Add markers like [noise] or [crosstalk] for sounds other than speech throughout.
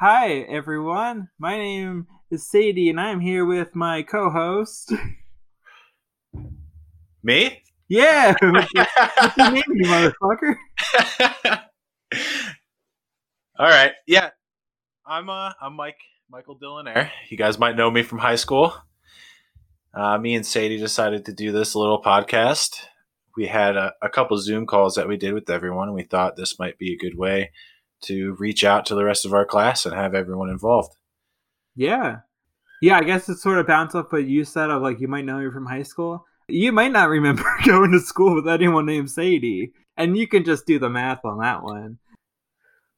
Hi, everyone. My name is Sadie, and I'm here with my co-host. Me? Yeah, what's your name, you motherfucker? [laughs] All right. Yeah. I'm uh I'm Mike Michael Dillanaire. You guys might know me from high school. Uh, me and Sadie decided to do this little podcast. We had a, a couple Zoom calls that we did with everyone, and we thought this might be a good way to reach out to the rest of our class and have everyone involved. Yeah, yeah. I guess it's sort of bounce off what you said of like you might know me from high school. You might not remember [laughs] going to school with anyone named Sadie, and you can just do the math on that one.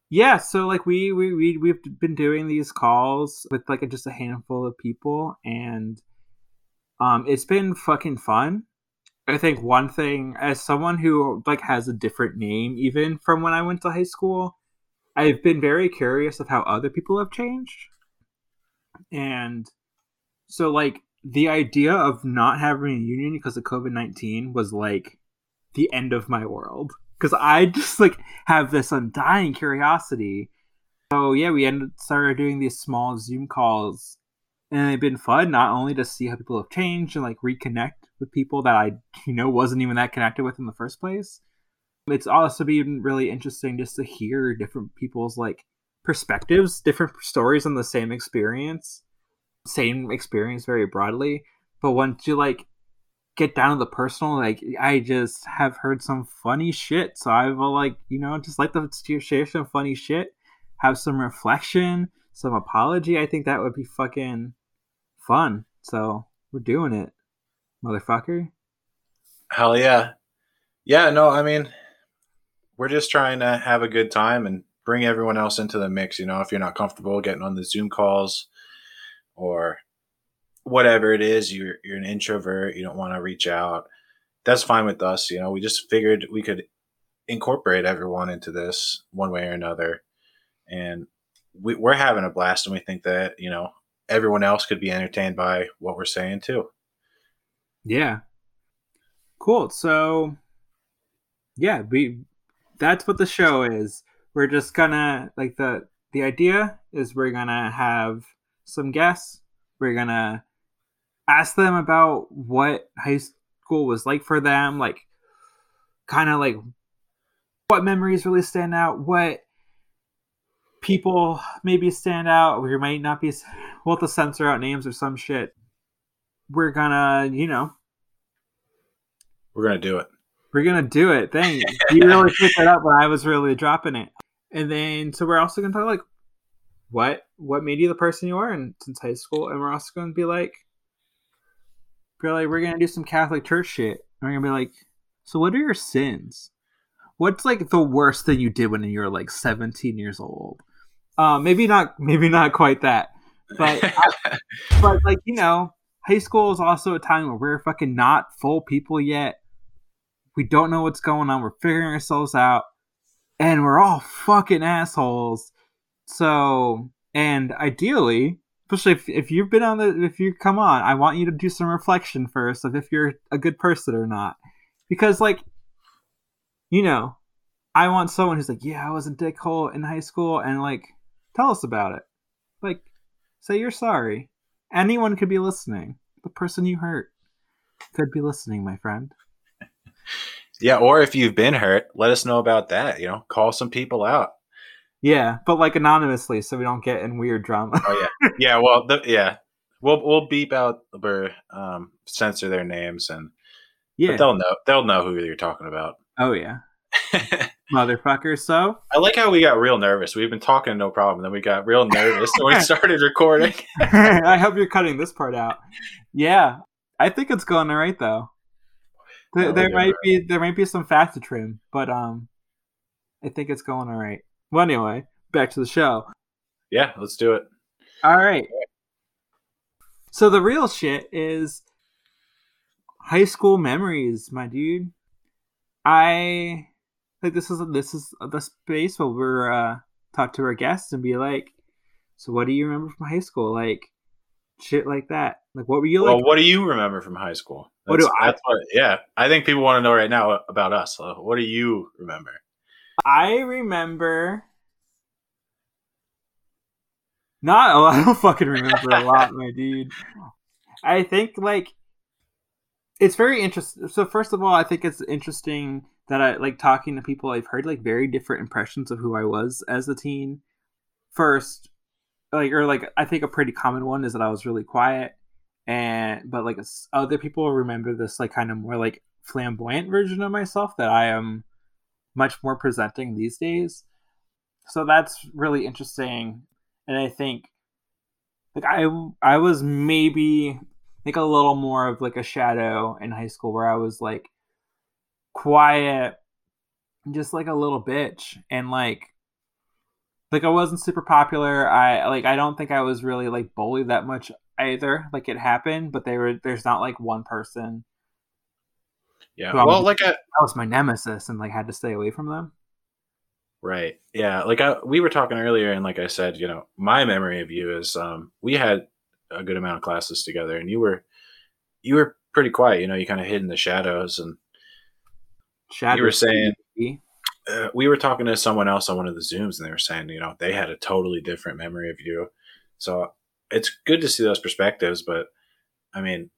Yeah, so like we we we we've been doing these calls with like just a handful of people, and um, it's been fucking fun. I think one thing, as someone who like has a different name even from when I went to high school, I've been very curious of how other people have changed, and so like the idea of not having a union because of COVID nineteen was like the end of my world because I just like have this undying curiosity. So yeah, we ended started doing these small Zoom calls, and they've been fun not only to see how people have changed and like reconnect with people that I you know wasn't even that connected with in the first place. It's also been really interesting just to hear different people's like perspectives, different stories on the same experience, same experience very broadly. But once you like get down to the personal, like I just have heard some funny shit. So I will like, you know, just like to share some funny shit, have some reflection, some apology. I think that would be fucking fun. So we're doing it, motherfucker. Hell yeah. Yeah, no, I mean, we're just trying to have a good time and bring everyone else into the mix. You know, if you're not comfortable getting on the Zoom calls or whatever it is, you're you're an introvert, you don't want to reach out. That's fine with us. You know, we just figured we could incorporate everyone into this one way or another, and we, we're having a blast, and we think that you know everyone else could be entertained by what we're saying too. Yeah. Cool. So yeah, we that's what the show is. We're just gonna like the the idea is we're gonna have some guests. We're gonna ask them about what high school was like for them, like kind of like what memories really stand out, what people maybe stand out. We might not be. We'll to censor out names or some shit. We're gonna, you know, We're gonna do it. We're gonna do it. Thank you. Really picked it up when I was really dropping it. And then, so we're also gonna talk like what what made you the person you are in since high school, and we're also gonna be like, be like, we're gonna do some Catholic Church shit. And we're gonna be like, so what are your sins? What's like the worst thing you did when you were like 17 years old? Uh, maybe not, maybe not quite that, but [laughs] but like you know, high school is also a time where we're fucking not full people yet. We don't know what's going on. We're figuring ourselves out, and we're all fucking assholes. So, and ideally, especially if, if you've been on the, if you come on, I want you to do some reflection first of if you're a good person or not, because like, you know, I want someone who's like, yeah, I was a dickhole in high school, and like, tell us about it. Like, say you're sorry. Anyone could be listening. The person you hurt could be listening, my friend. Yeah, or if you've been hurt, let us know about that. You know, call some people out. Yeah, but like anonymously, so we don't get in weird drama. Oh yeah, [laughs] yeah. Well, the, yeah, we'll we'll beep out or um, censor their names, and yeah. but they'll know they'll know who you're talking about. Oh yeah, [laughs] motherfucker. So I like how we got real nervous. We've been talking no problem, then we got real nervous when we [laughs] started recording. I hope you're cutting this part out. Yeah, I think it's going all right though. There, there might be there might be some fat to trim, but um, I think it's going all right. Well, anyway, back to the show. Yeah, let's do it. All right. So the real shit is high school memories, my dude. I think this is this is the space where we're uh talk to our guests and be like, so what do you remember from high school? Like shit like that. Like what were you well, what do you remember from high school? What do I- that's what- yeah, I think people want to know right now about us. So what do you remember? I remember Not a oh, lot. [laughs] I don't fucking remember a lot, my dude. I think like it's very interesting. So first of all, I think it's interesting that I like talking to people. I've heard like very different impressions of who I was as a teen. First, like or like I think a pretty common one is that I was really quiet, and but like other people remember this like kind of more like flamboyant version of myself that I am much more presenting these days. So that's really interesting, and I think like I I was maybe like a little more of like a shadow in high school where I was like quiet, just like a little bitch, and like like I wasn't super popular. I like I don't think I was really like bullied that much either. Like it happened, but they were there's not like one person. Yeah, well, like I, that was my nemesis, and like had to stay away from them. Right. Yeah. Like I, we were talking earlier, and like I said, you know, my memory of you is um, we had a good amount of classes together, and you were you were pretty quiet. You know, you kind of hid in the shadows, and Shadow you were saying uh, we were talking to someone else on one of the zooms, and they were saying, you know, they had a totally different memory of you. So it's good to see those perspectives, but I mean,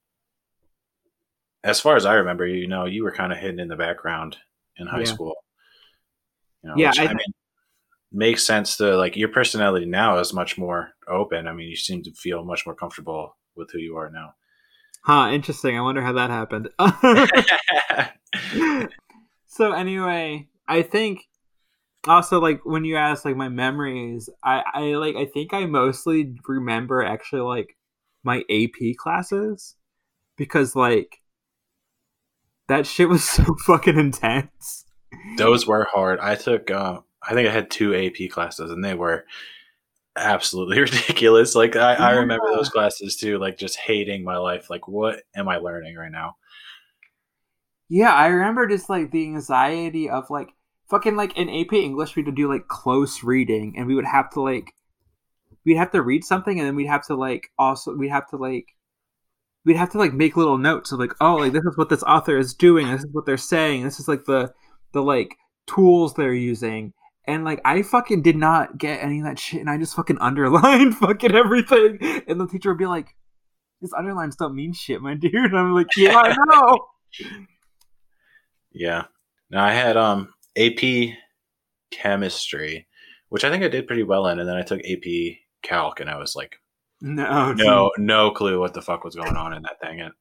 as far as I remember, you know, you were kind of hidden in the background in high yeah. school. You know, yeah, which, I, I mean, makes sense to like your personality now is much more open. I mean, you seem to feel much more comfortable with who you are now. Huh, interesting. I wonder how that happened. [laughs] [laughs] so anyway, I think also like when you ask like my memories, I I like I think I mostly remember actually like my AP classes because like that shit was [laughs] so fucking intense. Those were hard. I took uh, I think I had two AP classes and they were absolutely [laughs] ridiculous. Like I, yeah. I remember those classes too, like just hating my life. Like what am I learning right now? Yeah, I remember just like the anxiety of like fucking like in AP English we would do like close reading and we would have to like we'd have to read something and then we'd have to like also we'd have to like we'd have to like make little notes of like oh like this is what this author is doing this is what they're saying this is like the the like tools they're using and like I fucking did not get any of that shit, and I just fucking [laughs] underlined fucking everything. And the teacher would be like, "These underlines don't mean shit, my dude." And [laughs] I'm like, "Yeah, I know." [laughs] yeah. Now I had um AP chemistry, which I think I did pretty well in, and then I took AP calc, and I was like, "No, no, [laughs] no clue what the fuck was going on in that thing." And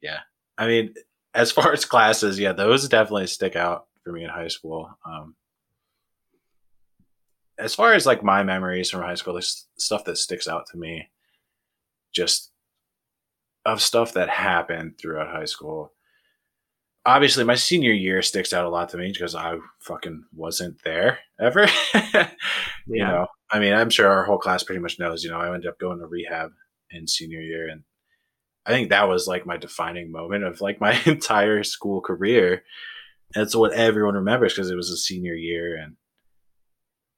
yeah, I mean, as far as classes, yeah, those definitely stick out for me in high school. Um, as far as like my memories from high school, there's stuff that sticks out to me, just of stuff that happened throughout high school. Obviously, my senior year sticks out a lot to me because I fucking wasn't there ever. [laughs] yeah. You know, I mean, I'm sure our whole class pretty much knows. You know, I ended up going to rehab in senior year, and I think that was like my defining moment of like my [laughs] entire school career. That's what everyone remembers because it was a senior year, and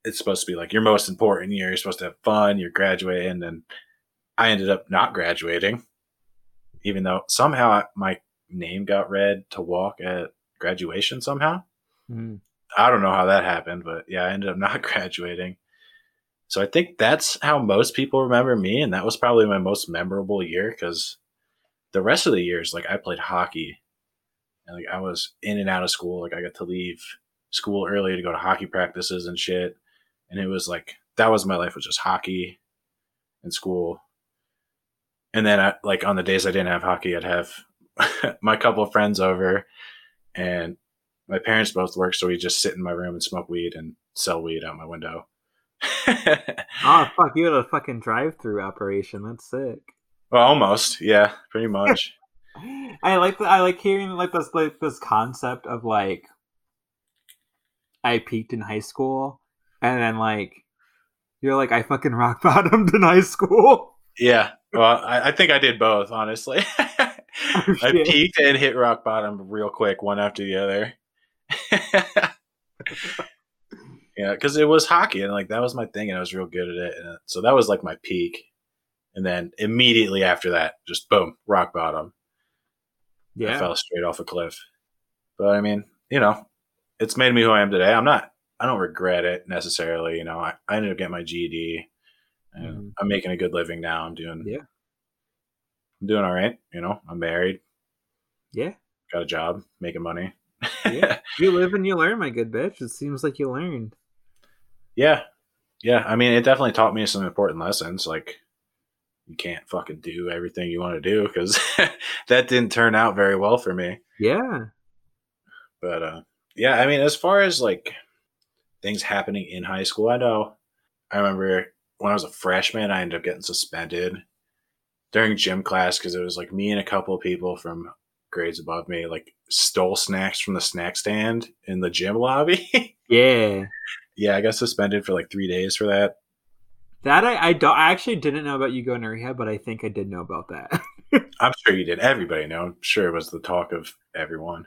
it's supposed to be like your most important year. You're supposed to have fun. You're graduating, and I ended up not graduating, even though somehow my name got read to walk at graduation. Somehow, mm. I don't know how that happened, but yeah, I ended up [laughs] not graduating. So I think that's how most people remember me, and that was probably my most memorable year because the rest of the years, like I played hockey, and like I was in and out of school. Like I got to leave school early to go to hockey practices and shit and it was like that was my life was just hockey and school and then I, like on the days i didn't have hockey i'd have [laughs] my couple of friends over and my parents both work so we just sit in my room and smoke weed and sell weed out my window. Oh [laughs] fuck you had a fucking drive-through operation. That's sick. Well almost. Yeah pretty much. [laughs] I like the, i like hearing like this like this concept of like i peaked in high school and then like you're like I fucking rock bottomed in high school. Yeah, well, I, I think I did both. Honestly, [laughs] I peaked and hit rock bottom real quick, one after the other. [laughs] yeah, because it was hockey, and like that was my thing, and I was real good at it. And so that was like my peak, and then immediately after that, just boom, rock bottom. Yeah, I fell straight off a cliff. But I mean, you know, it's made me who I am today. I'm not I don't regret it necessarily. You know, I, I ended up getting my GED And Mhm. I'm making a good living now. I'm doing Yeah. I'm doing all right. You know, I'm married, Yeah. got a job, making money. Yeah. [laughs] You live and you learn, my good bitch. It seems like you learned. yeah, yeah. I mean, it definitely taught me some important lessons. Like, you can't fucking do everything you want to do because [laughs] that didn't turn out very well for me. Yeah. But uh, yeah, I mean, as far as like things happening in high school, I know. I remember when I was a freshman, I ended up getting suspended during gym class because it was like me and a couple of people from grades above me like stole snacks from the snack stand in the gym lobby. [laughs] Yeah. yeah, I got suspended for like three days for that. That I, I don't I actually didn't know about you going to rehab, but I think I did know about that. [laughs] I'm sure you did. Everybody know. I'm sure it was the talk of everyone.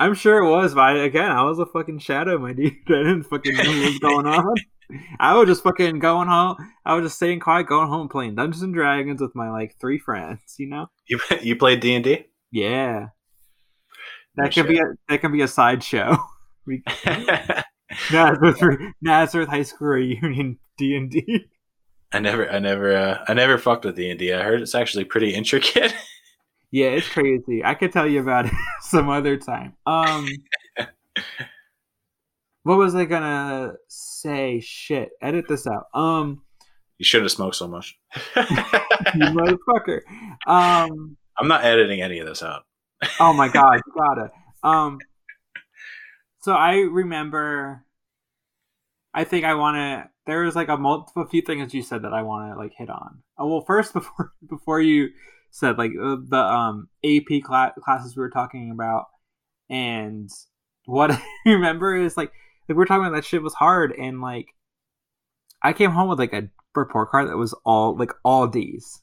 I'm sure it was, but I, again, I was a fucking shadow, my [laughs] dude. I didn't fucking know what was going [laughs] on. I was just fucking going home. I was just staying quiet, going home, playing Dungeons and Dragons with my like three friends. You know? You you played D and D? Yeah. No That could be a that can be a sideshow. [laughs] We- Nazareth, Nazareth High School reunion D and D. I never, I never, uh, I never fucked with D and D. I heard it's actually pretty intricate. Yeah, it's crazy. I could tell you about it [laughs] some other time. Um, [laughs] what was I gonna say? Shit, edit this out. Um, you shouldn't have smoked so much. [laughs] you motherfucker. Um, I'm not editing any of this out. oh my god, you gotta. Um, so I remember. I think I want to. There was like a multiple few things you said that I want to like hit on. Oh, well, first before before you said like uh, the um AP cla- classes we were talking about, and what [laughs] I remember is like like we we're talking about that shit was hard, and like I came home with like a report card that was all like all D's,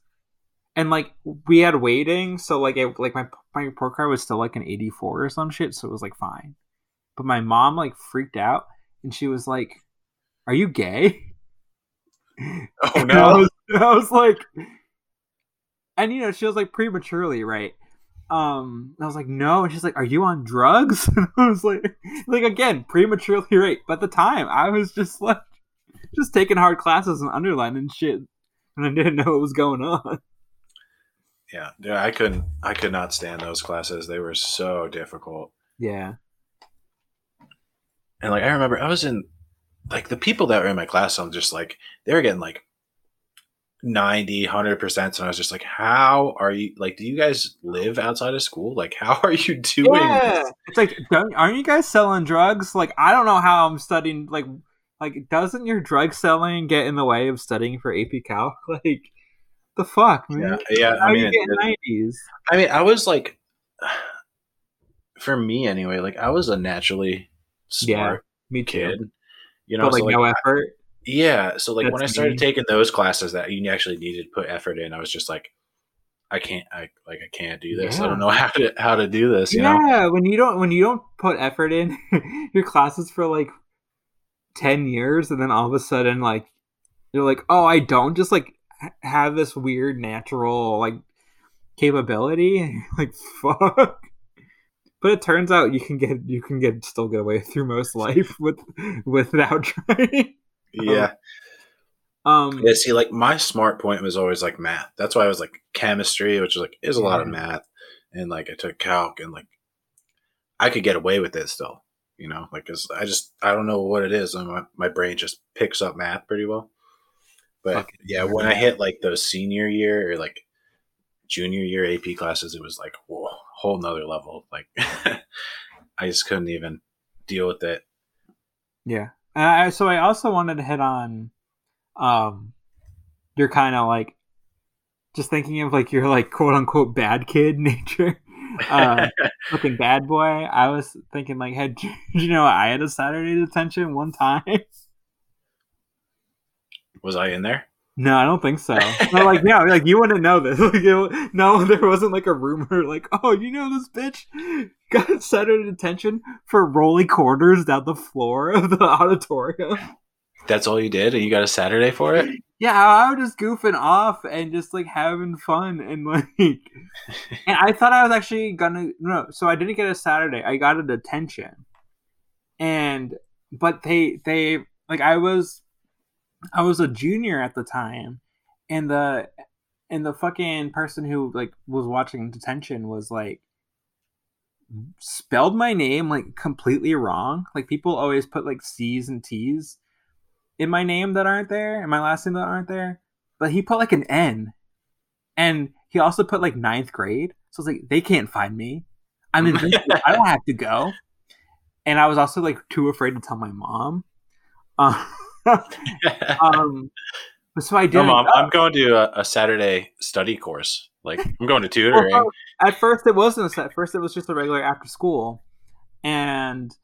and like we had weighting, so like it, like my my report card was still like an eighty four or some shit, so it was like fine. But my mom like freaked out, and she was like, "Are you gay?" Oh [laughs] And I no! was, I was like, and you know, she was like prematurely, right? Um, I was like, no, and she's like, are you on drugs? [laughs] And I was like, like again, prematurely, right? But at the time, I was just like, just taking hard classes and underlining shit, and I didn't know what was going on. Yeah, yeah, I couldn't, I could not stand those classes. They were so difficult. Yeah, And like, I remember I was in, like, the people that were in my class. I'm just like, they were getting like 90, 100 percent, and I was just like, how are you? Like, do you guys live outside of school? Like, [laughs] how are you doing? yeah. this? It's like, don't, aren't you guys selling drugs? Like, I don't know how I'm studying. Like, like doesn't your drug selling get in the way of studying for AP Calc? [laughs] Like, the fuck, man. Yeah, yeah. How I mean, you it- nineties? I mean, I was like, [sighs] for me anyway, like I was a naturally smart Me too. kid. You know, but like, so, like no effort. Yeah. So like when I started taking those classes that you actually needed to put effort in, I was just like, I can't, I like, I can't do this. I don't know [laughs] how to how to do this. You know? yeah, when you don't when you don't put effort in [laughs] your classes for like ten years, and then all of a sudden like you're like, oh, I don't just like have this weird natural like capability. [laughs] Like fuck. But it turns out you can get you can get still get away through most life with without trying. Yeah. Um, Yeah. See, like my smart point was always like math. That's why I was like chemistry, which is like is a lot of math, and like I took calc, and like I could get away with it still. You know, like because I just I don't know what it is, and my my brain just picks up math pretty well. But Fucking yeah, when I hit like those senior year or like junior year AP classes, it was like whoa, whole nother level. Like [laughs] I just couldn't even deal with it. Yeah. I, so I also wanted to hit on um your kind of like just thinking of like your like quote unquote bad kid [laughs] nature. Uh [laughs] fucking bad boy. I was thinking like had [laughs] you know I had a Saturday detention one time? Was I in there? No, I don't think so. No, like yeah, like you wouldn't know this. Like, you- no, there wasn't like a rumor like, oh, you know this bitch [laughs] got Saturday detention for rolling quarters down the floor of the auditorium. That's all you did, and you got a Saturday for it. Yeah, I was just goofing off and just like having fun and like [laughs] and I thought I was actually gonna no, so I didn't get a Saturday. I got a detention. And but they they like I was I was a junior at the time, and the and the fucking person who like was watching detention was like spelled my name like completely wrong. Like people always put like C's and T's in my name that aren't there, and my last name that aren't there. But he put like an N, and he also put like ninth grade. So it's like they can't find me. I'm invincible. I don't have to go. And I was also like too afraid to tell my mom. Uh, [laughs] um, so I did. No, mom, I'm going to a, a, Saturday study course. Like I'm going to tutoring. At first, it wasn't. At first, it was just a regular after school, and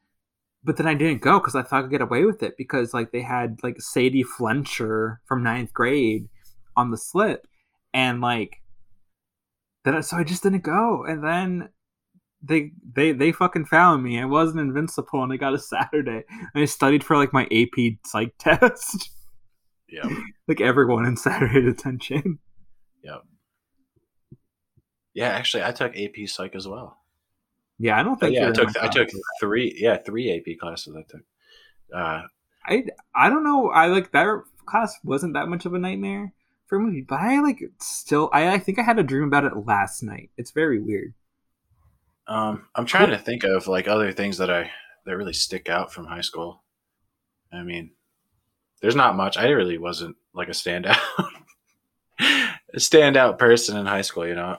but then I didn't go because I thought I could get away with it because like they had like Sadie Flencher from ninth grade on the slip, and like then so I just didn't go, and then they they they fucking found me. I wasn't invincible, and I got a Saturday. And I studied for like my AP psych [laughs] test. Yeah, like everyone in Saturday [laughs] detention. Yeah. Yeah, actually, I took AP Psych as well. Yeah, I don't think. yeah, I took I took three. Yeah, three AP classes. I took. Uh, I I don't know. I like that class wasn't that much of a nightmare for me, but I like still. I I think I had a dream about it last night. It's very weird. Um, I'm trying to think of like other things that I that really stick out from high school. I mean, there's not much. I really wasn't like a standout, [laughs] a standout person in high school. You know,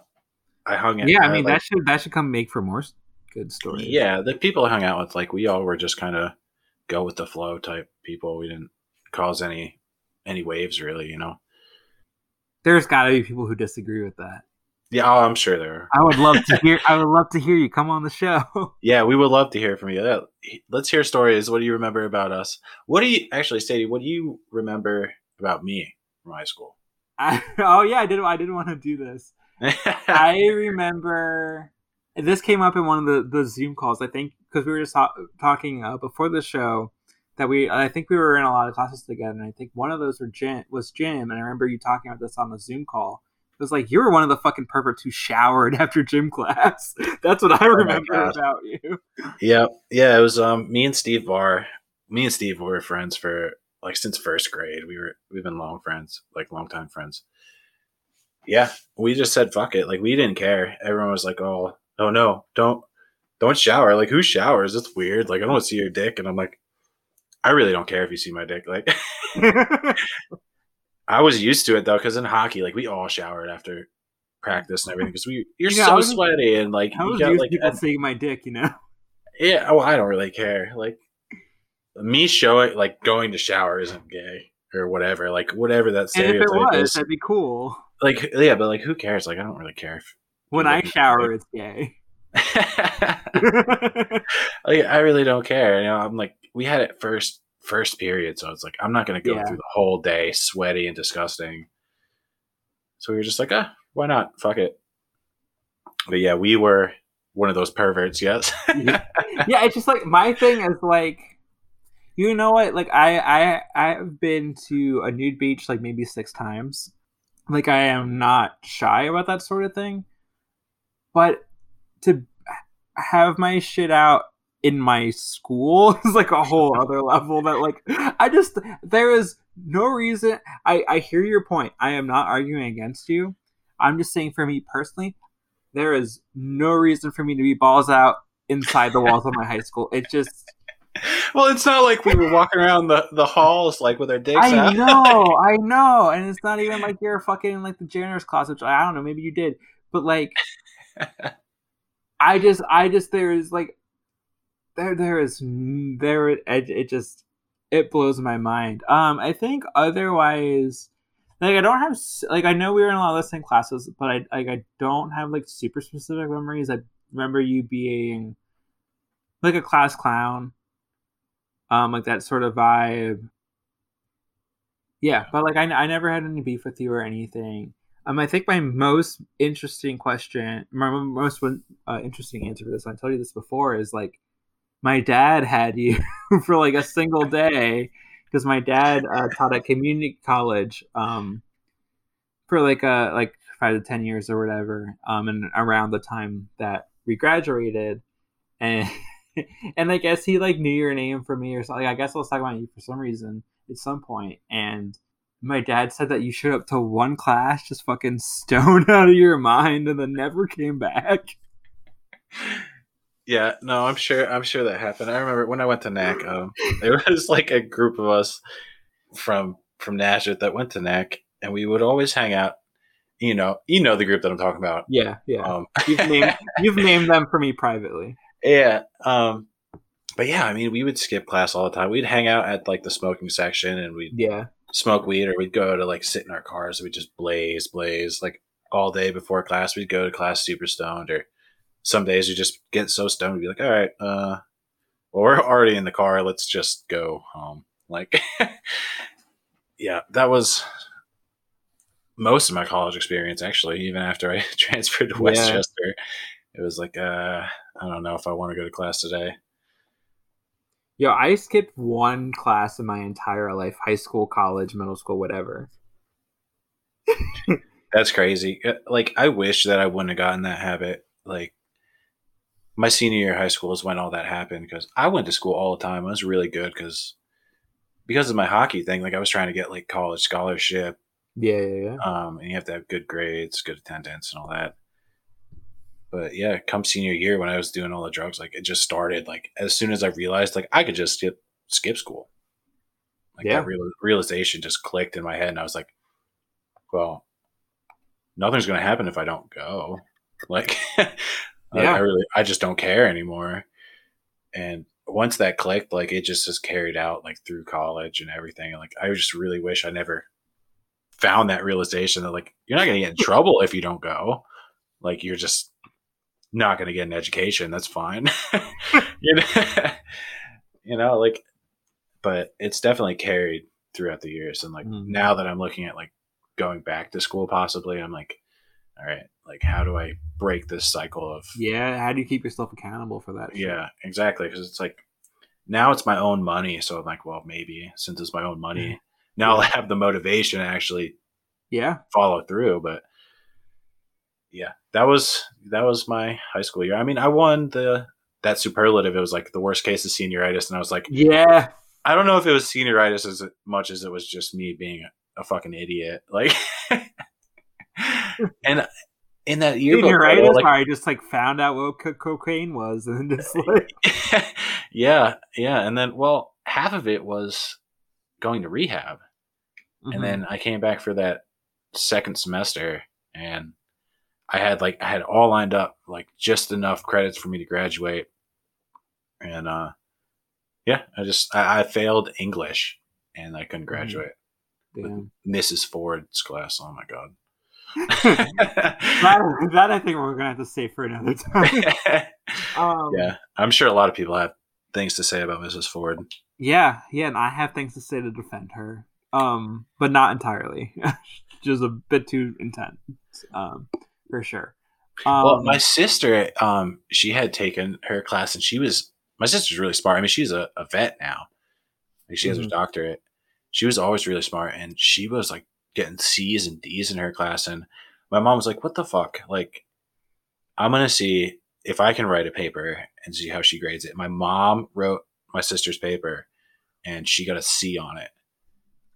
I hung out. Yeah, I uh, mean like, that should that should come make for more good stories. Yeah, the people I hung out with, like we all were just kind of go with the flow type people. We didn't cause any any waves really. You know, there's got to be people who disagree with that. Yeah, oh, I'm sure there. Are. I would love to hear. [laughs] I would love to hear you come on the show. [laughs] Yeah, we would love to hear from you. Let's hear stories. What do you remember about us? What do you actually, Sadie? What do you remember about me from high school? I, [laughs] oh yeah, I did. I didn't want to do this. [laughs] I remember this came up in one of the, the Zoom calls. I think because we were just ta- talking uh, before the show that we. I think we were in a lot of classes together, and I think one of those were gym, was gym. And I remember you talking about this on the Zoom call it was like you were one of the fucking perverts who showered [laughs] after gym class. [laughs] That's what I oh remember oh about you. Yeah, yeah. It was um me and Steve Barr. Me and Steve were friends for like since first grade. We were we've been long friends, like long time friends. Yeah, we just said fuck it. Like we didn't care. Everyone was like, "Oh, oh no, don't don't shower." Like who showers? It's weird. Like I don't see your dick, and I'm like, I really don't care if you see my dick. Like [laughs] I was used to it though, because in hockey, like we all showered after practice and everything because we you're yeah, so was, sweaty and like I was you got, like people seeing my dick, you know. [laughs] Yeah, oh, I don't really care. Like me showing like going to shower isn't gay or whatever. Like whatever that stereotype and if it was, is, that'd be cool. Like yeah, but like who cares? Like I don't really care when I shower, it's gay. [laughs] [laughs] like, I really don't care. You know, I'm like we had it first first period. So it's like, I'm not going to go yeah. through the whole day sweaty and disgusting. So we were just like, ah, why not? Fuck it. But yeah, we were one of those perverts, yes. yeah, [laughs] it's just like my thing is like, you know what? Like I I I've been to a nude beach like maybe six times. Like I am not shy about that sort of thing. But to have my shit out in my school [laughs] is like a whole [laughs] other level that like I just there is no reason I I hear your point. I am not arguing against you. I'm just saying for me personally, there is no reason for me to be balls out inside the walls of my high school. It just well, it's not like we were walking around the, the halls like with our dicks I out. know, [laughs] I know, and it's not even like you're fucking like the janitor's class, which I don't know, maybe you did, but like, I just, I just, there is like, there there is there it, it just it blows my mind. Um, I think otherwise, like I don't have like I know we were in a lot of the same classes, but I like I don't have like super specific memories. I remember you being like a class clown, um, like that sort of vibe. Yeah, but like I, I never had any beef with you or anything. Um, I think my most interesting question, my most uh, interesting answer for this, I told you this before, is like my dad had you [laughs] for like a single day because my dad uh, taught at community college um, for like a like five to ten years or whatever, um, and around the time that we graduated, and [laughs] [laughs] and I guess he like knew your name for me or something. I guess I was talking about you for some reason, at some point. point, and my dad said that you showed up to one class just fucking stoned [laughs] out of your mind and then never came back. Yeah, no, I'm sure. I'm sure that happened. I remember when I went to NAC. Um, there [laughs] was like a group of us from from Nazareth that went to NAC, and we would always hang out. You know, you know the group that I'm talking about. Yeah, yeah. Um, You've named you've named them for me privately. Yeah. Um, but yeah, I mean, we would skip class all the time. We'd hang out at like the smoking section, and we'd Yeah, smoke weed, or we'd go to like sit in our cars. We'd just blaze, blaze like all day before class. We'd go to class super stoned, or some days we just get so stoned, we'd be like, all right, uh, well, we're already in the car. Let's just go home. Like, [laughs] yeah, that was most of my college experience, actually, even after I [laughs] transferred to Yeah. West Chester. It was like, uh, I don't know if I want to go to class today. yo, I skipped one class in my entire life: high school, college, middle school, whatever. [laughs] That's crazy. Uh, Like, I wish that I wouldn't have gotten that habit. Like, my senior year of high school is when all that happened because I went to school all the time. I was really good because because of my hockey thing. Like, I was trying to get like college scholarship, Yeah, yeah, yeah. um, and you have to have good grades, good attendance, and all that. But yeah, come senior year when I was doing all the drugs, like it just started. Like as soon as I realized, like I could just skip skip school. Like Yeah. that real, realization just clicked in my head, and I was like, "Well, nothing's going to happen if I don't go." Like, [laughs] I- Yeah. I really, I just don't care anymore. And once that clicked, like it just has carried out like through college and everything. And, like I just really wish I never found that realization that like you're not going to get in [laughs] trouble if you don't go. Like you're just not going to get an education. That's fine. [laughs] [laughs] you, know? [laughs] you know, like, but it's definitely carried throughout the years. And like Mhm. now that I'm looking at like going back to school, possibly, I'm like, all right, like how do I break this cycle of Yeah, how do you keep yourself accountable for that? shit? yeah, exactly. Because it's like now it's my own money, so I'm like, well, maybe since it's my own money, now I'll have the motivation to actually yeah, follow through. But yeah, that was that was my high school year. I mean, I won the that superlative. It was like the worst case of senioritis, and I was like, yeah. I don't know if it was senioritis as much as it was just me being a, a fucking idiot. Like, [laughs] and in that yearbook, Senioritis, like, where I just like found out what co- cocaine was, [laughs] and just like [laughs] yeah, yeah. And then, well, half of it was going to rehab. Mhm. And then I came back for that second semester and I had like, I had all lined up, like just enough credits for me to graduate. And, uh, yeah, I just, I, I failed English and I couldn't graduate. Damn. Mrs. Ford's class. Oh my God. [laughs] that, that I think we're gonna have to say for another time. [laughs] Um, yeah. I'm sure a lot of people have things to say about Mrs. Ford. yeah, yeah, and I have things to say to defend her, um, but not entirely. [laughs] just a bit too intense, um, for sure. Um, well, my sister, um, she had taken her class, and she was my sister's really smart. I mean, she's a, a vet now. Like she has her Mhm. doctorate. She was always really smart, and she was like getting C's and D's in her class. And my mom was like, "What the fuck? Like, I'm gonna see if I can write a paper and see how she grades it." My mom wrote my sister's paper, and she got a C on it.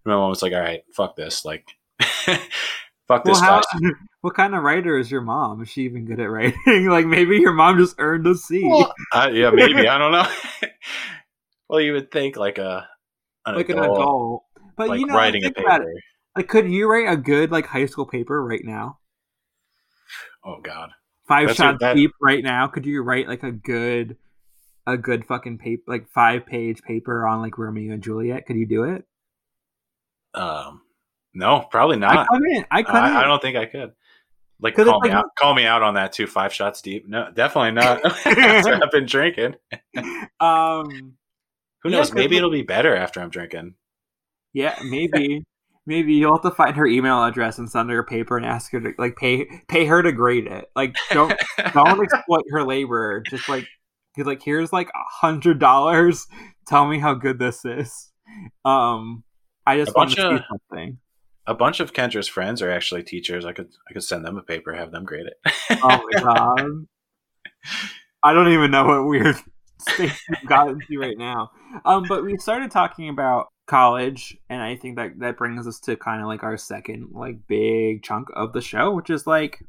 My mom was like, "All right, fuck this. Like, [laughs] fuck well, this how, [laughs] what kind of writer is your mom? Is she even good at writing? [laughs] like maybe your mom just earned a C. Well, I, yeah, maybe I don't know. [laughs] well, you would think like a an like adult, an adult. But like you know, writing a think about paper. Like, could you write a good like high school paper right now? Oh God, Five That's shots that- deep right now. Could you write like a good, a good fucking paper, like five page paper on like Romeo and Juliet? Could you do it? um, no, probably I not. couldn't. I couldn't. I, I don't think I could. Like call me like- out, call me out on that too. Five shots deep. No, definitely not. [laughs] I've been drinking. [laughs] um. Who knows? Maybe it'll be better after I'm drinking. Yeah, maybe. maybe you'll have to find her email address and send her a paper and ask her to like pay pay her to grade it. Like don't [laughs] don't exploit her labor. Just like like here's like a hundred dollars. Tell me how good this is. Um, I just want to see something. A bunch of Kendra's friends are actually teachers. I could I could send them a paper, have them grade it. Oh my [laughs] god. I don't even know what weird [laughs] state we've gotten to right now. Um, but we started talking about college, and I think that that brings us to kind of like our second like big chunk of the show, which is like,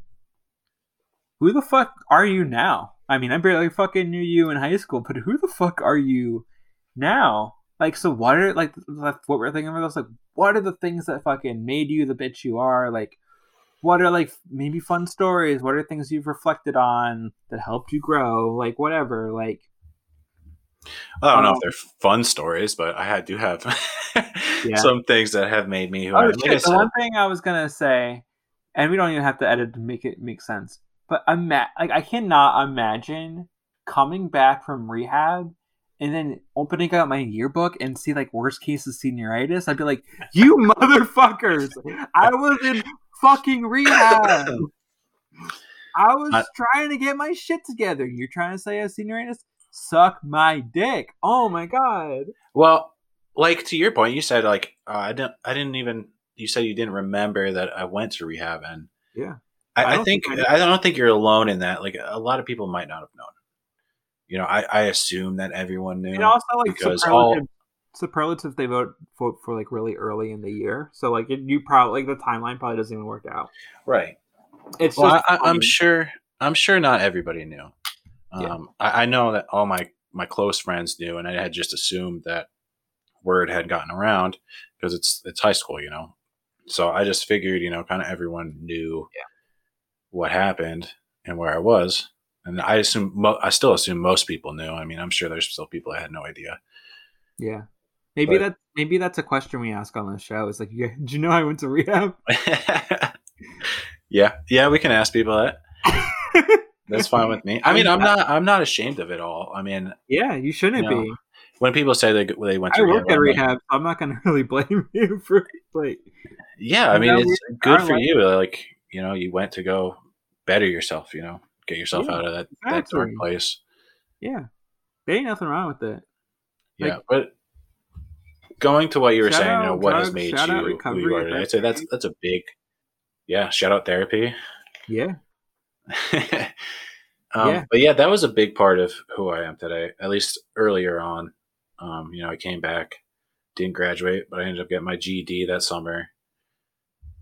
who the fuck are you now? I mean, I barely fucking knew you in high school, but who the fuck are you now? Like, so what are like that's what we're thinking about? This like, what are the things that fucking made you the bitch you are? Like, what are like maybe fun stories? What are things you've reflected on that helped you grow? Like, whatever. Like, I don't know if um, they're fun stories, but I do have yeah. [laughs] some things that have made me who oh, I am. Like the one thing I was gonna say, and we don't even have to edit to make it make sense, but I'm ima- like I cannot imagine coming back from rehab and then opening up my yearbook and see like worst case of senioritis. I'd be like, "You [laughs] motherfuckers! I was in fucking rehab. I was I- trying to get my shit together. You're trying to say I have senioritis? suck my dick. Oh my god. Well, like to your point, you said like uh, I didn't. I didn't even. You said you didn't remember that I went to rehab, and yeah, I, I, I think, think I, I, don't think you're alone in that. Like a lot of people might not have known. You know, I, I assume that everyone knew. And also, like because superlative, all superlative they vote for, for like really early in the year, so like it, you probably like the timeline probably doesn't even work out. Right. It's well, I, I'm sure. I'm sure not everybody knew. Um, yeah. I, I, know that all my my close friends knew, and I had just assumed that word had gotten around because it's it's high school, you know. So I just figured, you know, kind of everyone knew yeah. what happened and where I was, and I assume mo- I still assume most people knew. I mean, I'm sure there's still people that had no idea. Yeah, maybe but, that maybe that's a question we ask on the show. Is like, yeah, [laughs] did you know I went to rehab? [laughs] yeah, yeah, we can ask people that. That's fine with me. I mean, I'm not. I'm not ashamed of it all. I mean, yeah, you shouldn't you know, be. When people say they they went to I rehab, work at rehab, like, so I'm not going [laughs] to really blame you for like. Yeah, I mean, it's good for you. Like you know, you went to go better yourself. You know, get yourself yeah, out of that exactly. that dark place. Yeah, there ain't nothing wrong with it. Like, yeah, but going to what you were saying, you know, what drugs, has made you who you are today? I'd say that's that's a big. Yeah, shout out therapy. Yeah. [laughs] um, yeah. But yeah, that was a big part of who I am today, at least earlier on. Um, you know, I came back, didn't graduate, but I ended up getting my GED that summer.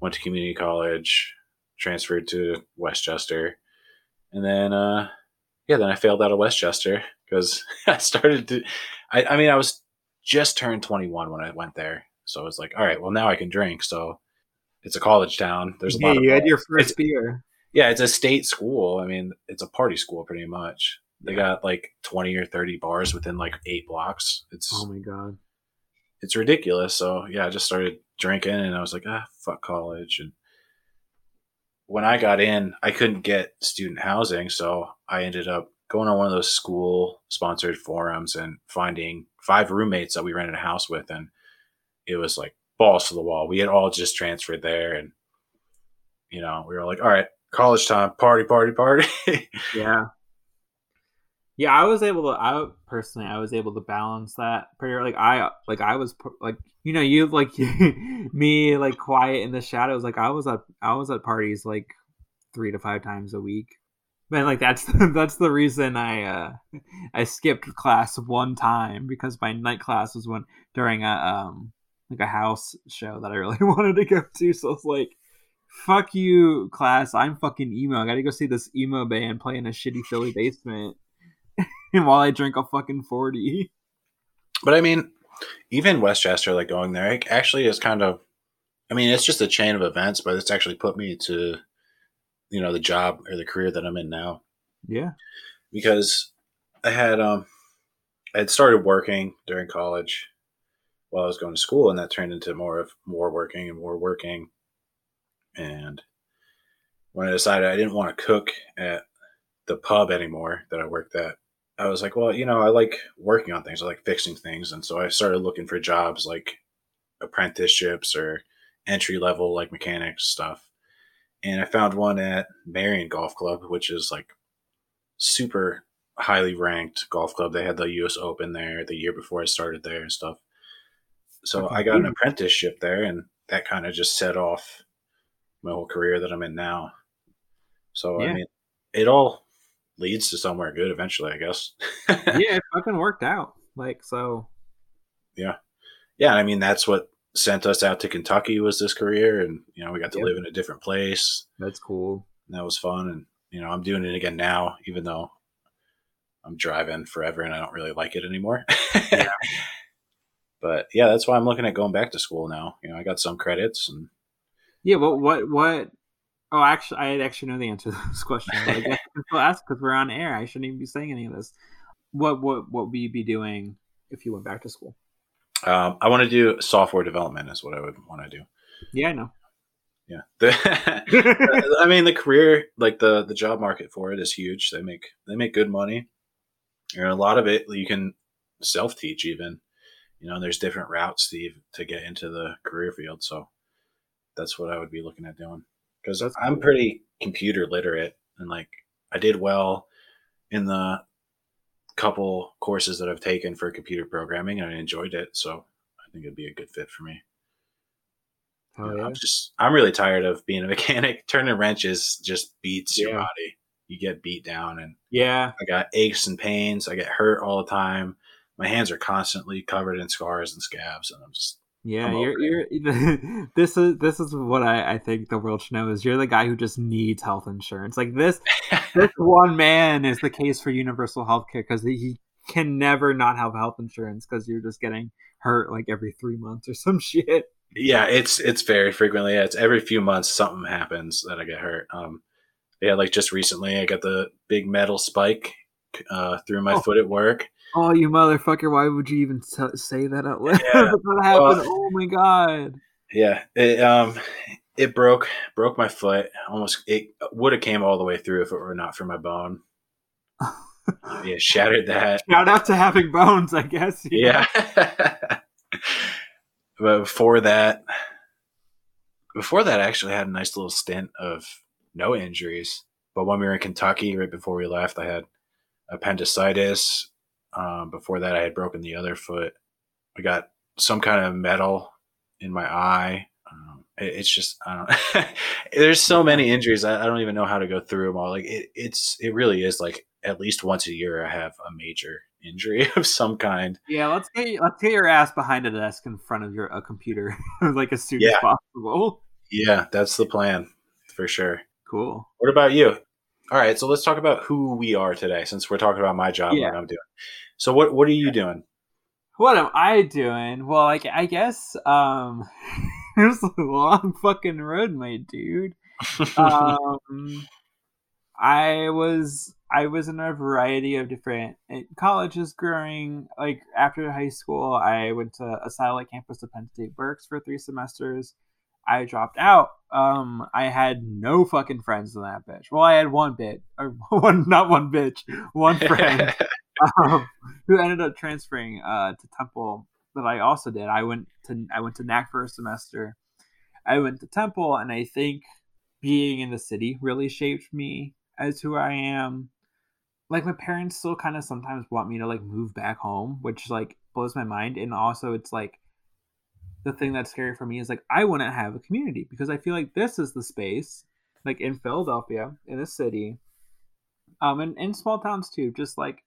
Went to community college, transferred to West Chester, and then, uh, yeah, then I failed out of West Chester because [laughs] I started to. I, I mean, I was just turned 21 when I went there, so I was like, all right, well now I can drink. So it's a college town. There's a yeah, lot. You had your first beer yeah, it's a state school. I mean, it's a party school pretty much. They yeah. got like 20 or 30 bars within like eight blocks. It's Oh my god. It's ridiculous. So, yeah, I just started drinking and I was like, "Ah, fuck college." And when I got in, I couldn't get student housing, so I ended up going on one of those school sponsored forums and finding five roommates that we rented a house with and it was like balls to the wall. We had all just transferred there and you know, we were like, all right, college time, party, party, party. [laughs] yeah. Yeah, I was able to. I personally, I was able to balance that pretty. Like I, like I was like you know you like [laughs] me like quiet in the shadows. Like I was at I was at parties like three to five times a week. Man, like that's [laughs] the, that's the reason I uh I skipped class one time because my night class was when during a um like a house show that I really [laughs] wanted to go to. So it's like fuck you, class. I'm fucking emo. I gotta go see this emo band play in a shitty Philly basement. [laughs] while I drink a fucking 40. But I mean, even West Chester, like going there, it actually is kind of, I mean, it's just a chain of events, but it's actually put me to, you know, the job or the career that I'm in now. Yeah. Because I had, um, I had started working during college while I was going to school, and that turned into more of more working and more working and when I decided I didn't want to cook at the pub anymore that I worked at, I was like, well, you know, I like working on things. I like fixing things. And so I started looking for jobs like apprenticeships or entry level, like mechanics stuff. And I found one at Merion Golf Club, which is like super highly ranked golf club. They had the US Open there the year before I started there and stuff. So I got an apprenticeship there, and that kind of just set off my whole career that I'm in now. So yeah. I mean, it all leads to somewhere good eventually, I guess. [laughs] yeah, it fucking worked out. Like so. Yeah, yeah, I mean that's what sent us out to Kentucky was this career, and you know we got to Yep. live in a different place. That's cool. That was fun, and you know I'm doing it again now, even though I'm driving forever and I don't really like it anymore. [laughs] Yeah. but yeah, that's why I'm looking at going back to school now. You know, I got some credits, and Yeah, what what what? Oh, actually, I actually know the answer to [laughs] this question, but I guess I still ask because we're on air. I shouldn't even be saying any of this. What what what would you be doing if you went back to school? um, I want to do software development. Is what I would want to do. Yeah, I know. Yeah, [laughs] the, I mean the career, like the the job market for it is huge. They make they make good money, and a lot of it you can self teach. Even you know, there's different routes to to get into the career field. So that's what I would be looking at doing because I'm pretty computer literate and like I did well in the couple courses that I've taken for computer programming and I enjoyed it. So I think it'd be a good fit for me. Oh, Yeah, yeah. I'm just I'm really tired of being a mechanic. [laughs] Turning wrenches just beats your body. You get beat down and Yeah, I got aches and pains. I get hurt all the time. My hands are constantly covered in scars and scabs and I'm just yeah. You're you're. [laughs] this is this is what I I think the world should know is you're the guy who just needs health insurance. Like this [laughs] this one man is the case for universal health care because he can never not have health insurance because you're just getting hurt like every three months or [laughs] some shit. Yeah, it's it's very frequently. Yeah, it's every few months something happens that I get hurt. Um yeah, like just recently I got the big metal spike uh, through my Oh. foot at work. Oh, you motherfucker! Why would you even t- say that out loud? Yeah, [laughs] that happened. oh my god! Yeah, it um it broke broke my foot. Almost it would have came all the way through if it were not for my bone. [laughs] yeah, shattered that. Shout out to having bones, I guess. know? [laughs] Yeah. but before that before that I actually had a nice little stint of no injuries. But when we were in Kentucky right before we left, I had appendicitis. Um, before that I had broken the other foot. I got some kind of metal in my eye. Um, it, it's just I don't. [laughs] there's so many injuries. I, I don't even know how to go through them all. Like it, it's it really is like at least once a year I have a major [laughs] injury of some kind. Yeah, let's get you, let's get your ass behind a desk in front of your a computer [laughs] like as soon as possible. Yeah, that's the plan for sure. Cool. What about you? All right, so let's talk about who we are today, since we're talking about my job and what I'm doing. So, what what are you doing? What am I doing? Well, like I guess um, [laughs] there's a long fucking road, my dude. [laughs] um, I was I was in a variety of different uh, colleges growing. Like after high school, I went to a satellite campus of Penn State Berks for three semesters. I dropped out. Um, I had no fucking friends in that bitch. Well, I had one bit, or [laughs] one, not one bitch, one [laughs] friend um, who ended up transferring uh, to Temple. That I also did. I went to I went to NAC for a semester. I went to Temple, and I think being in the city really shaped me as who I am. Like my parents still kind of sometimes want me to like move back home, which like blows my mind. And also, it's like the thing that's scary for me is like I wouldn't have a community because I feel like this is the space, like in Philadelphia, in a city, um, and in small towns too, just like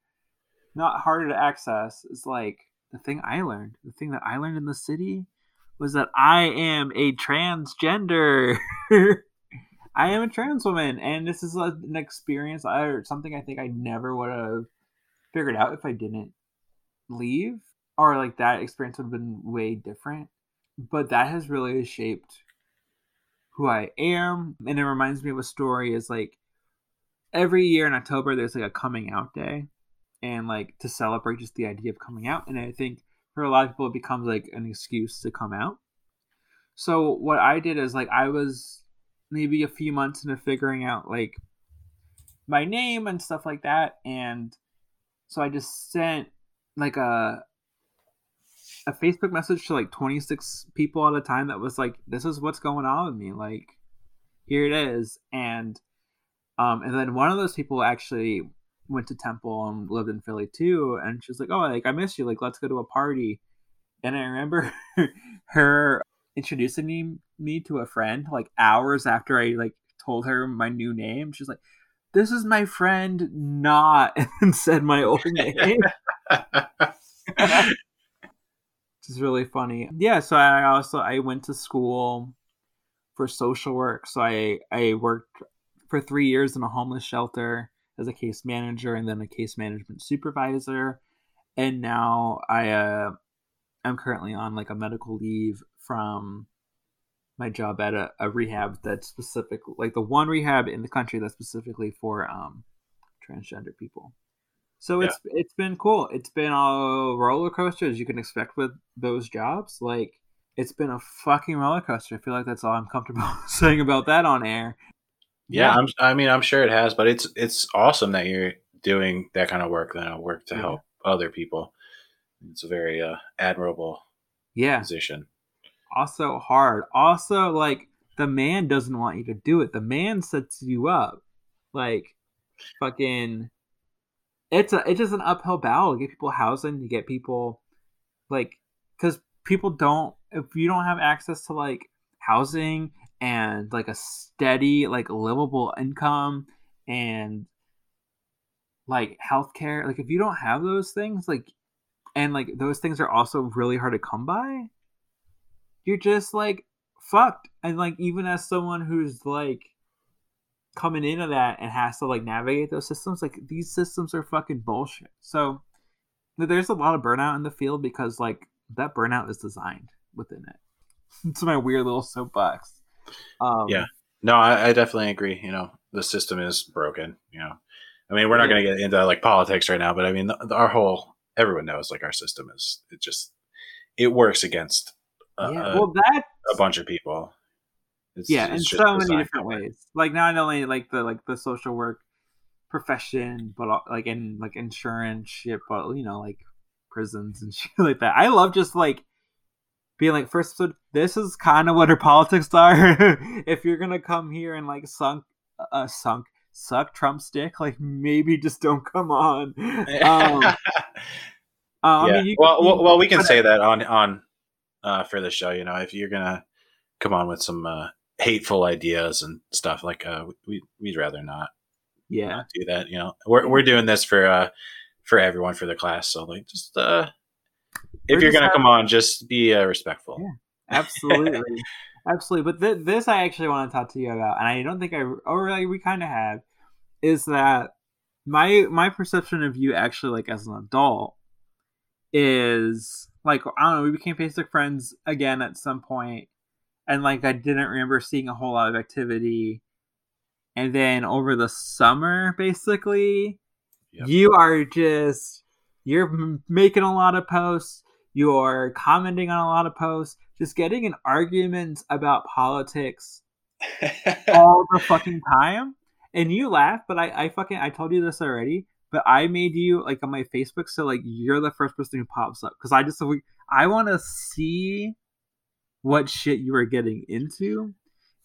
not harder to access. Is like the thing I learned. The thing that I learned in the city was that I am a transgender. [laughs] I am a trans woman, and this is an experience I, or something I think I never would have figured out if I didn't leave, or like that experience would have been way different. But that has really shaped who I am, and it reminds me of a story. Is like every year in October, there's like a coming out day, and like to celebrate just the idea of coming out. And I think for a lot of people, it becomes like an excuse to come out. So what I did is like I was maybe a few months into figuring out like my name and stuff like that, and so I just sent like a a Facebook message to like 26 people at a time that was like, "This is what's going on with me. Like, here it is." And um, and then one of those people actually went to Temple and lived in Philly too, and she was like, "Oh, like I miss you. Like, let's go to a party." And I remember [laughs] her introducing me, me to a friend like hours after I like told her my new name. She's like, "This is my friend, not," [laughs] and said my old [laughs] name. Which is really funny. Yeah, so I also I went to school for social work. So I I worked for three years in a homeless shelter as a case manager and then a case management supervisor, and now I uh, I'm currently on like a medical leave from my job at a, a rehab that's specific like the one rehab in the country that's specifically for um transgender people. So it's yeah. it's been cool. It's been a roller coaster as you can expect with those jobs. Like it's been a fucking roller coaster. I feel like that's all I'm comfortable [laughs] saying about that on air. Yeah, yeah. i mean, I'm sure it has, but it's it's awesome that you're doing that kind of work, that work to yeah. help other people. It's a very uh, admirable yeah position. Also hard. Also, like the man doesn't want you to do it. The man sets you up. Like fucking it's a it's just an uphill battle to get people housing, to get people like because people don't if you don't have access to like housing and like a steady like livable income and like healthcare like if you don't have those things like and like those things are also really hard to come by you're just like fucked. And like even as someone who's like coming into that and has to like navigate those systems like these systems are fucking bullshit. So there's a lot of burnout in the field because like that burnout is designed within it. [laughs] It's my weird little soapbox. Um, yeah. No I, I, definitely agree you know the system is broken you know. I mean we're not going to get into like politics right now but i mean the, the, our whole everyone knows like our system is it just it works against uh, yeah, well that a bunch of people it's, yeah, it's in so many different ways. Like not only like the like the social work profession, but like in like insurance shit, but you know like prisons and [laughs] shit like that. I love just like being like first episode. This is kind of what her [laughs] politics are. [laughs] if you're gonna come here and like sunk, uh, sunk, suck Trump's dick, like maybe just don't come on. Um, uh, yeah. I mean, well, well, well, we can say that on on uh, for the show. You know, if you're gonna come on with some uh, hateful ideas and stuff like uh we we'd rather not yeah. not do that you know? We're, we're doing this for uh for everyone for the class so like just uh if we're you're gonna come on just be uh, respectful. Yeah. Absolutely. [laughs] Absolutely. But th- this i actually want to talk to you about and i don't think i or like we kind of have is that my my perception of you actually like as an adult is like i don't know we became facebook friends again at some point and like I didn't remember seeing a whole lot of activity. And then over the summer, basically, yep. you are just you're making a lot of posts. You're commenting on a lot of posts, just getting in arguments about politics [laughs] all the fucking time. And you laugh, but I, I fucking I told you this already. But I made you like on my Facebook, so like you're the first person who pops up because I just I want to see what shit you were getting into?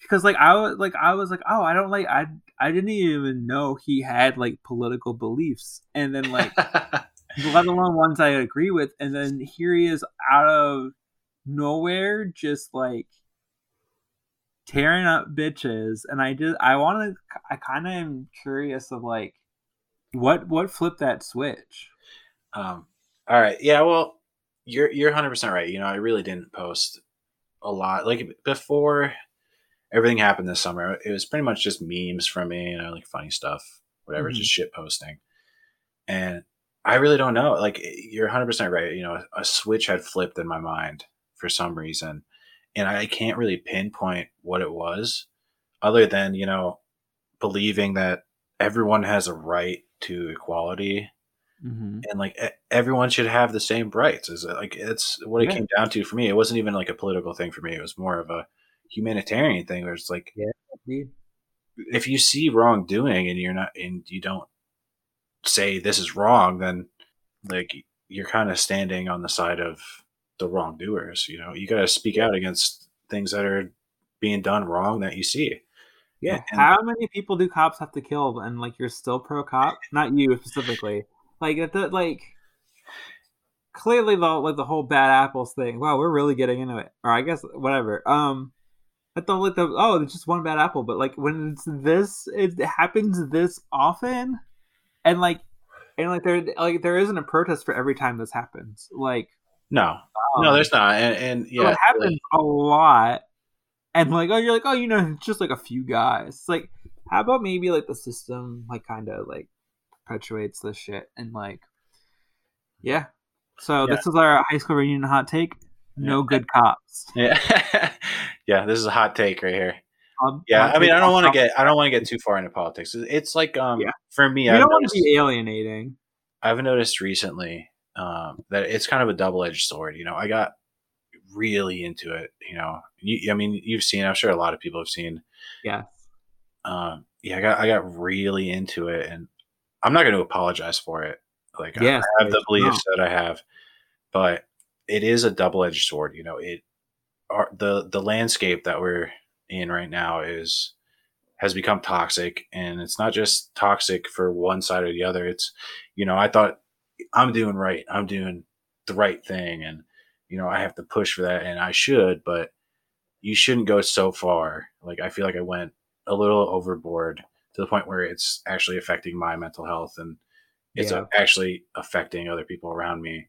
Because like I was like I was like oh I don't like I I didn't even know he had like political beliefs. And then like [laughs] let alone ones I agree with. And then here he is out of nowhere just like tearing up bitches. And I just I want to I kind of am curious of like what what flipped that switch? Um all right. Yeah well you're you're 100% right. You know I really didn't post a lot. Like before everything happened this summer, it was pretty much just memes from me, you know, like funny stuff, whatever, mm-hmm. just shit posting. And I really don't know. Like you're 100% right. You know, a switch had flipped in my mind for some reason. And I can't really pinpoint what it was other than, you know, believing that everyone has a right to equality Mm-hmm. and like everyone should have the same rights. Is like it's what it yeah. came down to for me. It wasn't even like a political thing for me. It was more of a humanitarian thing where it's like, yeah, if you see wrongdoing and you're not and you don't say this is wrong, then like you're kind of standing on the side of the wrongdoers. You know, you got to speak out against things that are being done wrong that you see. Yeah. And, How many people do cops have to kill and like you're still pro cop? Not you specifically. Like the like clearly the like the whole bad apples thing. Wow, we're really getting into it. Or I guess whatever. Um I thought like the oh, it's just one bad apple, but like when it's this it happens this often and like and like there like there isn't a protest for every time this happens. Like No, no, there's not. And, and yeah, so it happens a lot. And like, oh, you're like, oh, you know, it's just like a few guys. It's like, how about maybe like the system like kind of like perpetuates this shit and like, yeah. So Yeah. this is our high school reunion hot take. No Yeah. good cops. [laughs] yeah, yeah. This is a hot take right here. Um, Yeah, I mean, I don't want to get, I don't want to get too far into politics. It's like, um, Yeah. for me, I've don't want to be alienating. I've noticed recently um, that it's kind of a double edged sword. You know, I got really into it. You know, you, I mean, you've seen. I'm sure a lot of people have seen. Yeah. Um, yeah, I got, I got really into it, and I'm not going to apologize for it. Like, I- Yes, I have the no. beliefs that I have, but it is a double edged sword. You know, it our, the the landscape that we're in right now is has become toxic and it's not just toxic for one side or the other it's you know i thought i'm doing right i'm doing the right thing and you know i have to push for that and i should but you shouldn't go so far like i feel like i went a little overboard to the point where it's actually affecting my mental health and it's Yeah. actually affecting other people around me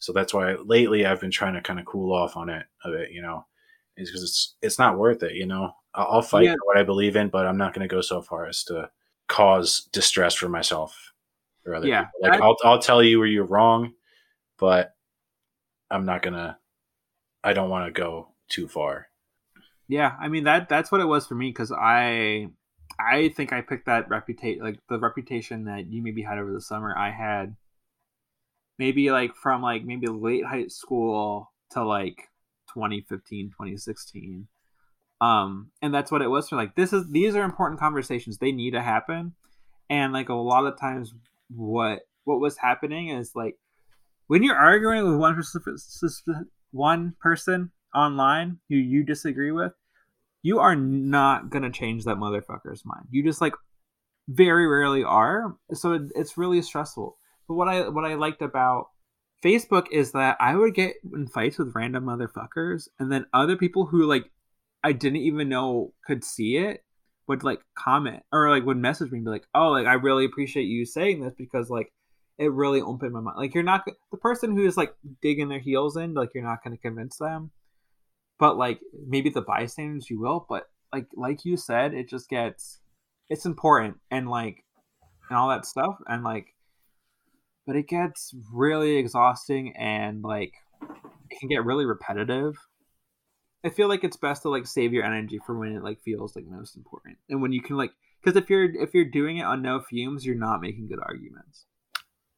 so that's why lately i've been trying to kind of cool off on it a bit you know is because it's it's not worth it you know i'll, I'll fight Yeah. for what i believe in but i'm not going to go so far as to cause distress for myself or other Yeah, people like I- I'll, I'll tell you where you're wrong but i'm not gonna i don't want to go too far Yeah, I mean that that's what it was for me because I I think I picked that reputation like the reputation that you maybe had over the summer. I had maybe like from like maybe late high school to like 2015 2016 um and that's what it was for like this is these are important conversations. They need to happen. And like a lot of times what what was happening is like when you're arguing with one person one person online who you disagree with you are not gonna change that motherfucker's mind. You just like very rarely are. So it, it's really stressful. But what i what i liked about facebook is that i would get in fights with random motherfuckers and then other people who like i didn't even know could see it would like comment or like would message me and be like oh like i really appreciate you saying this because like it really opened my mind. Like you're not the person who is like digging their heels in like you're not going to convince them but like maybe the bystanders you will but like like you said it just gets it's important and like and all that stuff and like but it gets really exhausting and like it can get really repetitive i feel like it's best to like save your energy for when it like feels like most important and when you can like because if you're if you're doing it on no fumes you're not making good arguments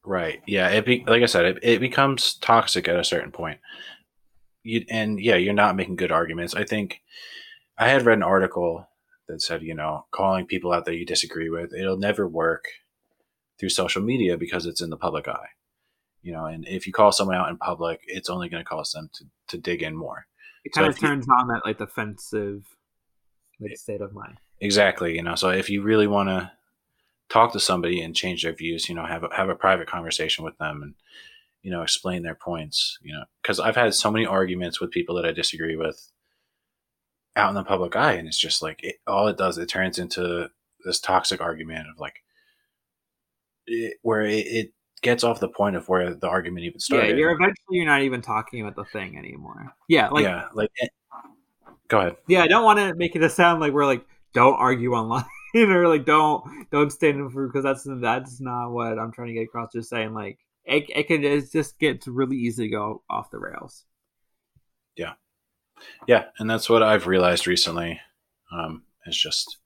Right. Yeah. It be, like I said, it, it becomes toxic at a certain point. You and yeah, you're not making good arguments. I think I had read an article that said, you know, calling people out that you disagree with, it'll never work through social media because it's in the public eye. You know, and if you call someone out in public, it's only going to cause them to, to dig in more. it So kind of if you- turns on that like defensive like state of mind Exactly. You know, so if you really want to talk to somebody and change their views, you know, have a, have a private conversation with them and, you know, explain their points, you know, because I've had so many arguments with people that I disagree with out in the public eye. And it's just like, it, all it does, it turns into this toxic argument of like, it, where it, it gets off the point of where the argument even started. yeah you're eventually you're not even talking about the thing anymore yeah like yeah. Like, eh, go ahead. yeah i don't want to make it a sound like we're like don't argue online [laughs] or like don't don't stand in for because that's that's not what i'm trying to get across just saying like it, it can it just gets really easy to go off the rails Yeah, yeah, and that's what I've realized recently. Um, it's just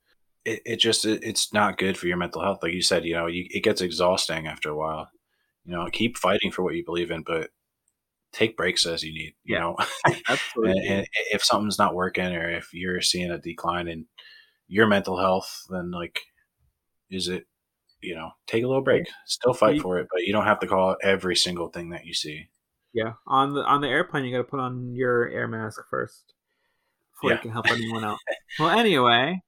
it, it just it, it's not good for your mental health. Like you said, you know, you, it gets exhausting after a while. You know, keep fighting for what you believe in, but take breaks as you need. You Yeah. know, [laughs] absolutely and, and if something's not working or if you're seeing a decline in your mental health, then like, is it, you know, take a little break, still fight for it, but you don't have to call every single thing that you see. yeah on the on the airplane you got to put on your air mask first before Yeah. you can help anyone out well anyway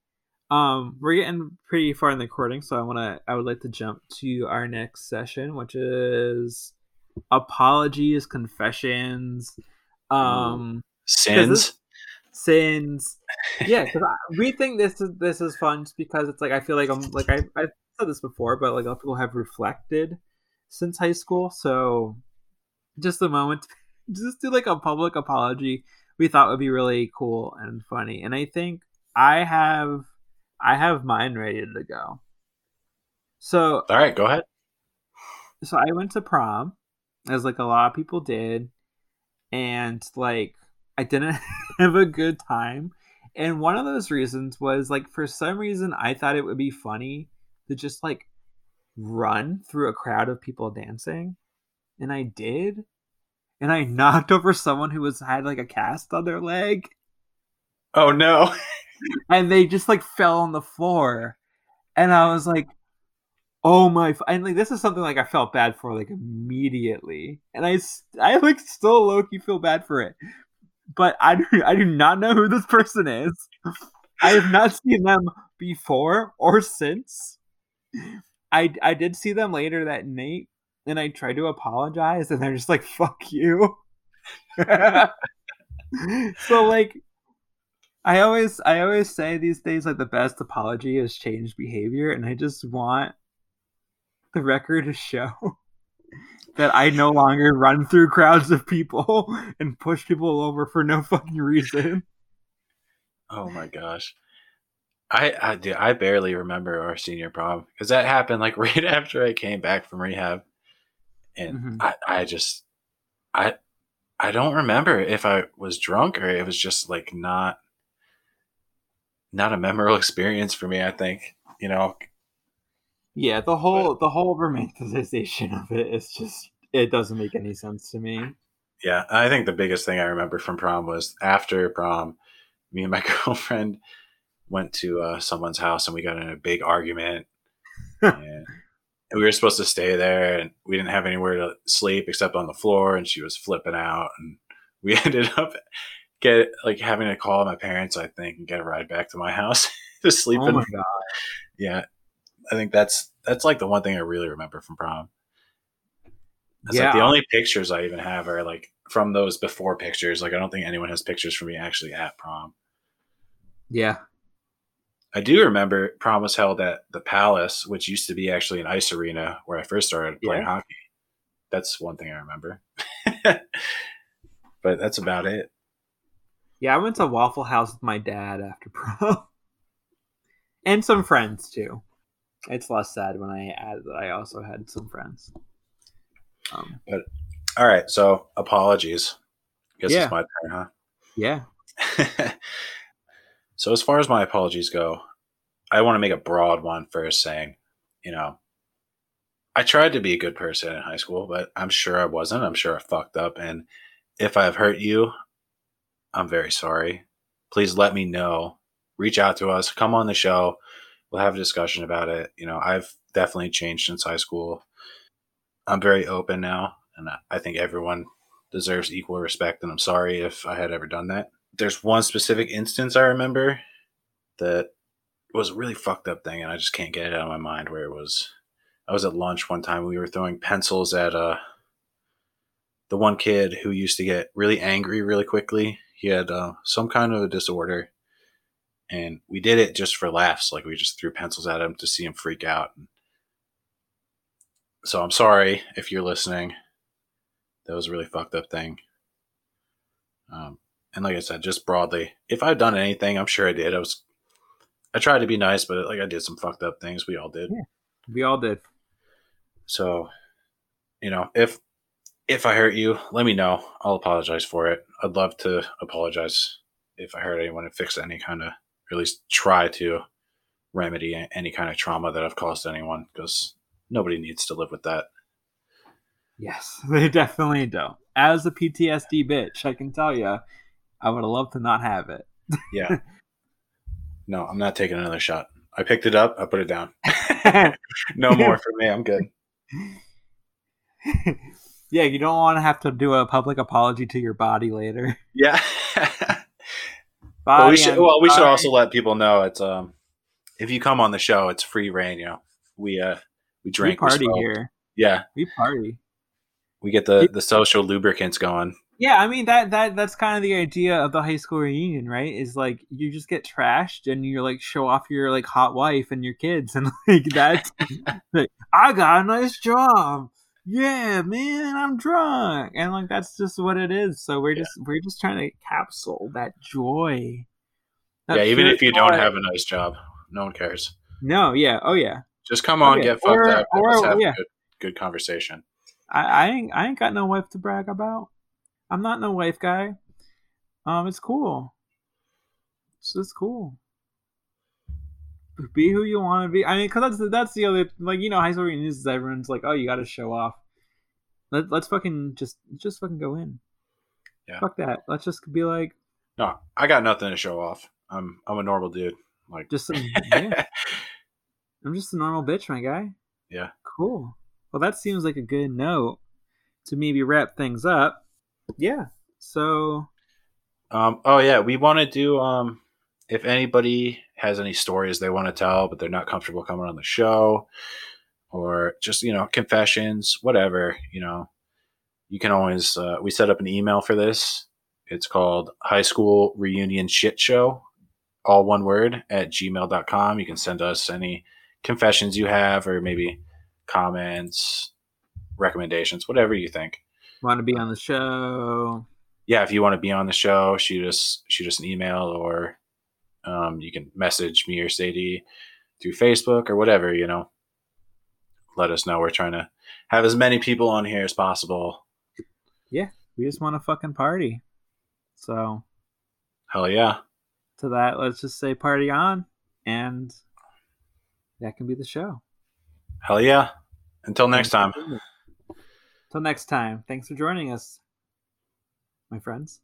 um we're getting pretty far in the recording so i want to i would like to jump to our next session which is apologies confessions um Sins. sins yeah because we think this is this is fun just because it's like i feel like i'm like I, i've said this before but like a lot of people have reflected since high school so just a moment [laughs] just do like a public apology. We thought would be really cool and funny, and I think I have I have mine ready to go. So all right, go ahead. So I went to prom, as like a lot of people did, and like I didn't [laughs] have a good time. And one of those reasons was like for some reason I thought it would be funny to just like run through a crowd of people dancing. And I did. And I [laughs] knocked over someone who was had like a cast on their leg. Oh no. [laughs] and they just like fell on the floor. And I was like, oh my and like this is something like i felt bad for like immediately and i i like still low-key feel bad for it but i do, i do not know who this person is i have not seen them before or since i i did see them later that night and i tried to apologize and they're just like fuck you [laughs] so like I always I always say these days like the best apology is changed behavior and I just want the record to show [laughs] that I no longer run through crowds of people [laughs] and push people over for no fucking reason. Oh my gosh. I I do I barely remember our senior prom because that happened like [laughs] right after I came back from rehab, and mm-hmm. I I just I I don't remember if I was drunk or it was just like not not a memorable [laughs] experience for me. I think you know yeah, the whole but, the whole romanticization of it is just it doesn't make any sense to me. Yeah, I think the biggest thing I remember from prom was after prom, me and my [laughs] girlfriend went to uh, someone's house and we got in a big argument. [laughs] and we were supposed to stay there, and we didn't have anywhere to sleep except on the floor, and she was flipping out, and [laughs] we ended up get like having to call my parents, I think, and get a ride back to my house [laughs] to sleep. Oh in. my god! Yeah, I think that's that's like the one thing I really remember from prom. It's yeah. like the only pictures I even have are like from those before pictures. Like I don't think anyone has pictures for me actually at prom. Yeah. I do remember prom was held at the Palace, which used to be actually an ice arena where I first started playing yeah. hockey. That's one thing I remember. [laughs] but that's about it. Yeah, I went to Waffle House with my dad after [laughs] prom. and some friends too it's less sad when I add that I also had some friends. Um, but all right, so apologies. Guess yeah. it's my turn, huh? Yeah. [laughs] so as far as my apologies go, I want to make a broad one first, saying, you know, I tried to be a good person in high school, but I'm sure I wasn't. I'm sure I fucked up, and if I've hurt you, I'm very sorry. Please let me know. Reach out to us. Come on the show we'll have a discussion about it. You know, I've definitely changed since high school. I'm very open now, and I think everyone deserves equal respect. And I'm sorry if I had ever done that. There's one specific instance I remember that was a really fucked up thing, and I just can't get it out of my mind. Where it was, I was at lunch one time. We were throwing pencils at uh, the one kid who used to get really angry really quickly. He had uh, some kind of a disorder, and we did it just for laughs. Like we just threw pencils at him to see him freak out. So I'm sorry if you're listening. That was a really fucked up thing. Um, and like I said, just broadly, if I've done anything, I'm sure I did. I was, I tried to be nice, but like I did some fucked up things. We all did. Yeah, we all did. So, you know, if if I hurt you, let me know. I'll apologize for it. I'd love to apologize if I hurt anyone and fix any kind of or at least try to remedy any kind of trauma that I've caused anyone because nobody needs to live with that. Yes, [laughs] they definitely don't. As a PTSD bitch, I can tell you, I would love to not have it. yeah. [laughs] No, I'm not taking another shot. I picked it up. I put it down. [laughs] no more for me. I'm good. [laughs] yeah, you don't want to have to do a public apology to your body later. Yeah well, we should. Well, we should also let people know it's um, if you come on the show, it's free reign. You know, we uh, we drink, we party we here. Yeah, we party. We get the the social lubricants going. Yeah, I mean that that that's kind of the idea of the high school reunion, right? Is like you just get trashed and you're like show off your like hot wife and your kids [laughs] and like that's [laughs] like I got a nice job. yeah, man, I'm drunk, and like that's just what it is. So we're Yeah. just we're just trying to capsule that joy. that yeah, even if you don't have a nice job, no one cares. no, yeah, oh yeah, Just come oh, on, Okay, get fucked or- up, and or- let's have yeah. a good, good conversation. I, I ain't I ain't got no wife to brag about. I'm not no wife guy. Um, it's cool. It's just cool. Be who you want to be. I mean, cause that's that's the other like you know high school reunions. is Everyone's like, oh, you got to show off. Let, let's fucking just just fucking go in. Yeah. Fuck that. Let's just be like No, I got nothing to show off. I'm I'm a normal dude. Like just some. [laughs] yeah, I'm just a normal bitch, my guy. Yeah. Cool. Well, that seems like a good note to maybe wrap things up. Yeah. So Um, oh yeah, we want to do. Um, if anybody has any stories they want to tell, but they're not comfortable coming on the show, or just you know confessions, whatever, you know, you can always. Uh, we set up an email for this. It's called High School Reunion Shit Show, all one word at gmail.com. You can send us any confessions you have, or maybe comments, recommendations, whatever you think. Want to be on the show? yeah, if you want to be on the show, shoot us shoot us an email or um, you can message me or Sadie through Facebook or whatever, you know. Let us know. We're trying to have as many people on here as possible. Yeah, we just want to fucking party. So Hell yeah. to that, let's just say party on, and that can be the show. Hell yeah. Until next time. Till next time. Thanks for joining us, my friends.